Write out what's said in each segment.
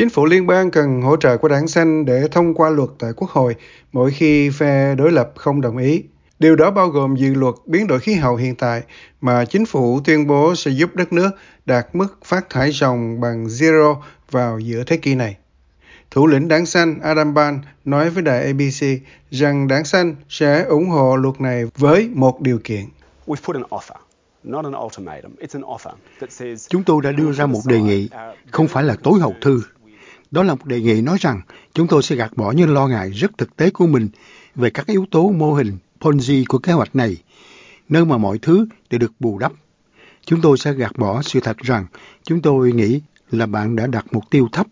Chính phủ liên bang cần hỗ trợ của đảng xanh để thông qua luật tại Quốc hội mỗi khi phe đối lập không đồng ý. Điều đó bao gồm dự luật biến đổi khí hậu hiện tại mà chính phủ tuyên bố sẽ giúp đất nước đạt mức phát thải ròng bằng zero vào giữa thế kỷ này. Thủ lĩnh đảng xanh Adam Ban nói với đài ABC rằng đảng xanh sẽ ủng hộ luật này với một điều kiện. Chúng tôi đã đưa ra một đề nghị, không phải là tối hậu thư. Đó là một đề nghị nói rằng chúng tôi sẽ gạt bỏ những lo ngại rất thực tế của mình về các yếu tố mô hình Ponzi của kế hoạch này, nơi mà mọi thứ đều được bù đắp. Chúng tôi sẽ gạt bỏ sự thật rằng chúng tôi nghĩ là bạn đã đặt mục tiêu thấp.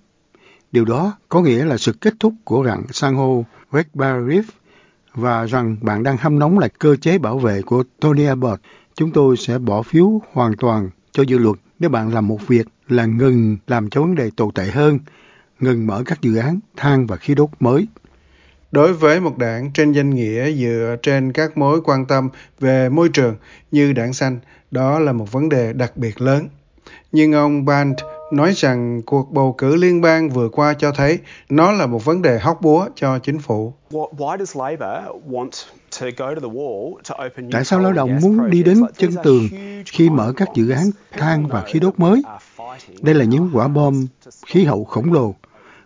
Điều đó có nghĩa là sự kết thúc của rặng san hô Red Barrier Reef và rằng bạn đang hâm nóng lại cơ chế bảo vệ của Tony Abbott. Chúng tôi sẽ bỏ phiếu hoàn toàn cho dự luật nếu bạn làm một việc là ngừng làm cho vấn đề tồi tệ hơn, ngừng mở các dự án than và khí đốt mới. Đối với một đảng trên danh nghĩa dựa trên các mối quan tâm về môi trường như đảng xanh, đó là một vấn đề đặc biệt lớn. Nhưng ông Band nói rằng cuộc bầu cử liên bang vừa qua cho thấy nó là một vấn đề hóc búa cho chính phủ. Tại sao lao động muốn đi đến chân tường khi mở các dự án than và khí đốt mới? Đây là những quả bom khí hậu khổng lồ.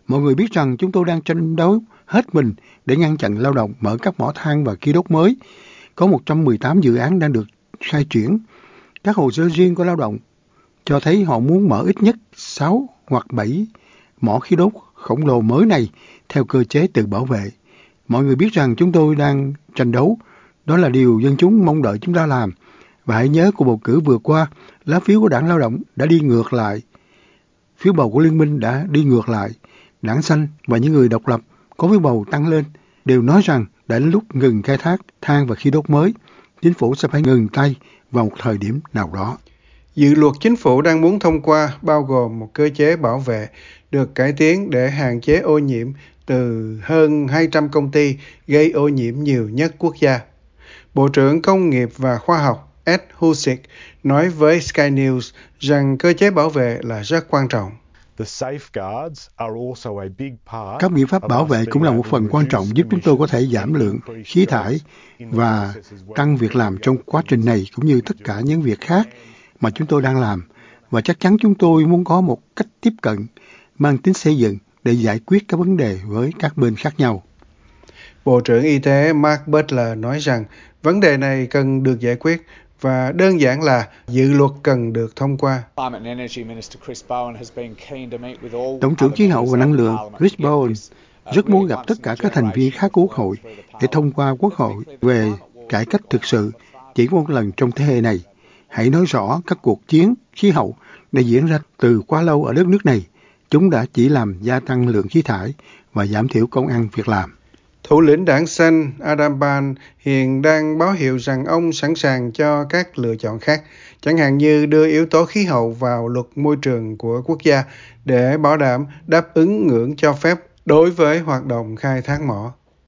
Mọi người biết rằng chúng tôi đang tranh đấu hết mình để ngăn chặn lao động mở các mỏ than và khí đốt mới. Có 118 dự án đang được khai chuyển. Các hồ sơ riêng của lao động cho thấy họ muốn mở ít nhất 6 hoặc 7 mỏ khí đốt khổng lồ mới này theo cơ chế tự bảo vệ. Mọi người biết rằng chúng tôi đang tranh đấu. Đó là điều dân chúng mong đợi chúng ta làm. Và hãy nhớ cuộc bầu cử vừa qua, lá phiếu của đảng lao động đã đi ngược lại. Phiếu bầu của liên minh đã đi ngược lại. Đảng xanh và những người độc lập có phiếu bầu tăng lên đều nói rằng đã đến lúc ngừng khai thác than và khí đốt mới. Chính phủ sẽ phải ngừng tay vào một thời điểm nào đó. Dự luật chính phủ đang muốn thông qua bao gồm một cơ chế bảo vệ được cải tiến để hạn chế ô nhiễm từ hơn 200 công ty gây ô nhiễm nhiều nhất quốc gia. Bộ trưởng Công nghiệp và Khoa học Ed Husick nói với Sky News rằng cơ chế bảo vệ là rất quan trọng. Các biện pháp bảo vệ cũng là một phần quan trọng giúp chúng tôi có thể giảm lượng khí thải và tăng việc làm trong quá trình này cũng như tất cả những việc khác mà chúng tôi đang làm. Và chắc chắn chúng tôi muốn có một cách tiếp cận mang tính xây dựng để giải quyết các vấn đề với các bên khác nhau. Bộ trưởng Y tế Mark Butler nói rằng vấn đề này cần được giải quyết và đơn giản là dự luật cần được thông qua. Tổng trưởng khí hậu và năng lượng Chris Bowen rất muốn gặp tất cả các thành viên khác của Quốc hội để thông qua Quốc hội về cải cách thực sự chỉ một lần trong thế hệ này. Hãy nói rõ các cuộc chiến khí hậu đã diễn ra từ quá lâu ở đất nước này. Chúng đã chỉ làm gia tăng lượng khí thải và giảm thiểu công ăn việc làm. Thủ lĩnh đảng xanh Adam Ban hiện đang báo hiệu rằng ông sẵn sàng cho các lựa chọn khác, chẳng hạn như đưa yếu tố khí hậu vào luật môi trường của quốc gia để bảo đảm đáp ứng ngưỡng cho phép đối với hoạt động khai thác mỏ.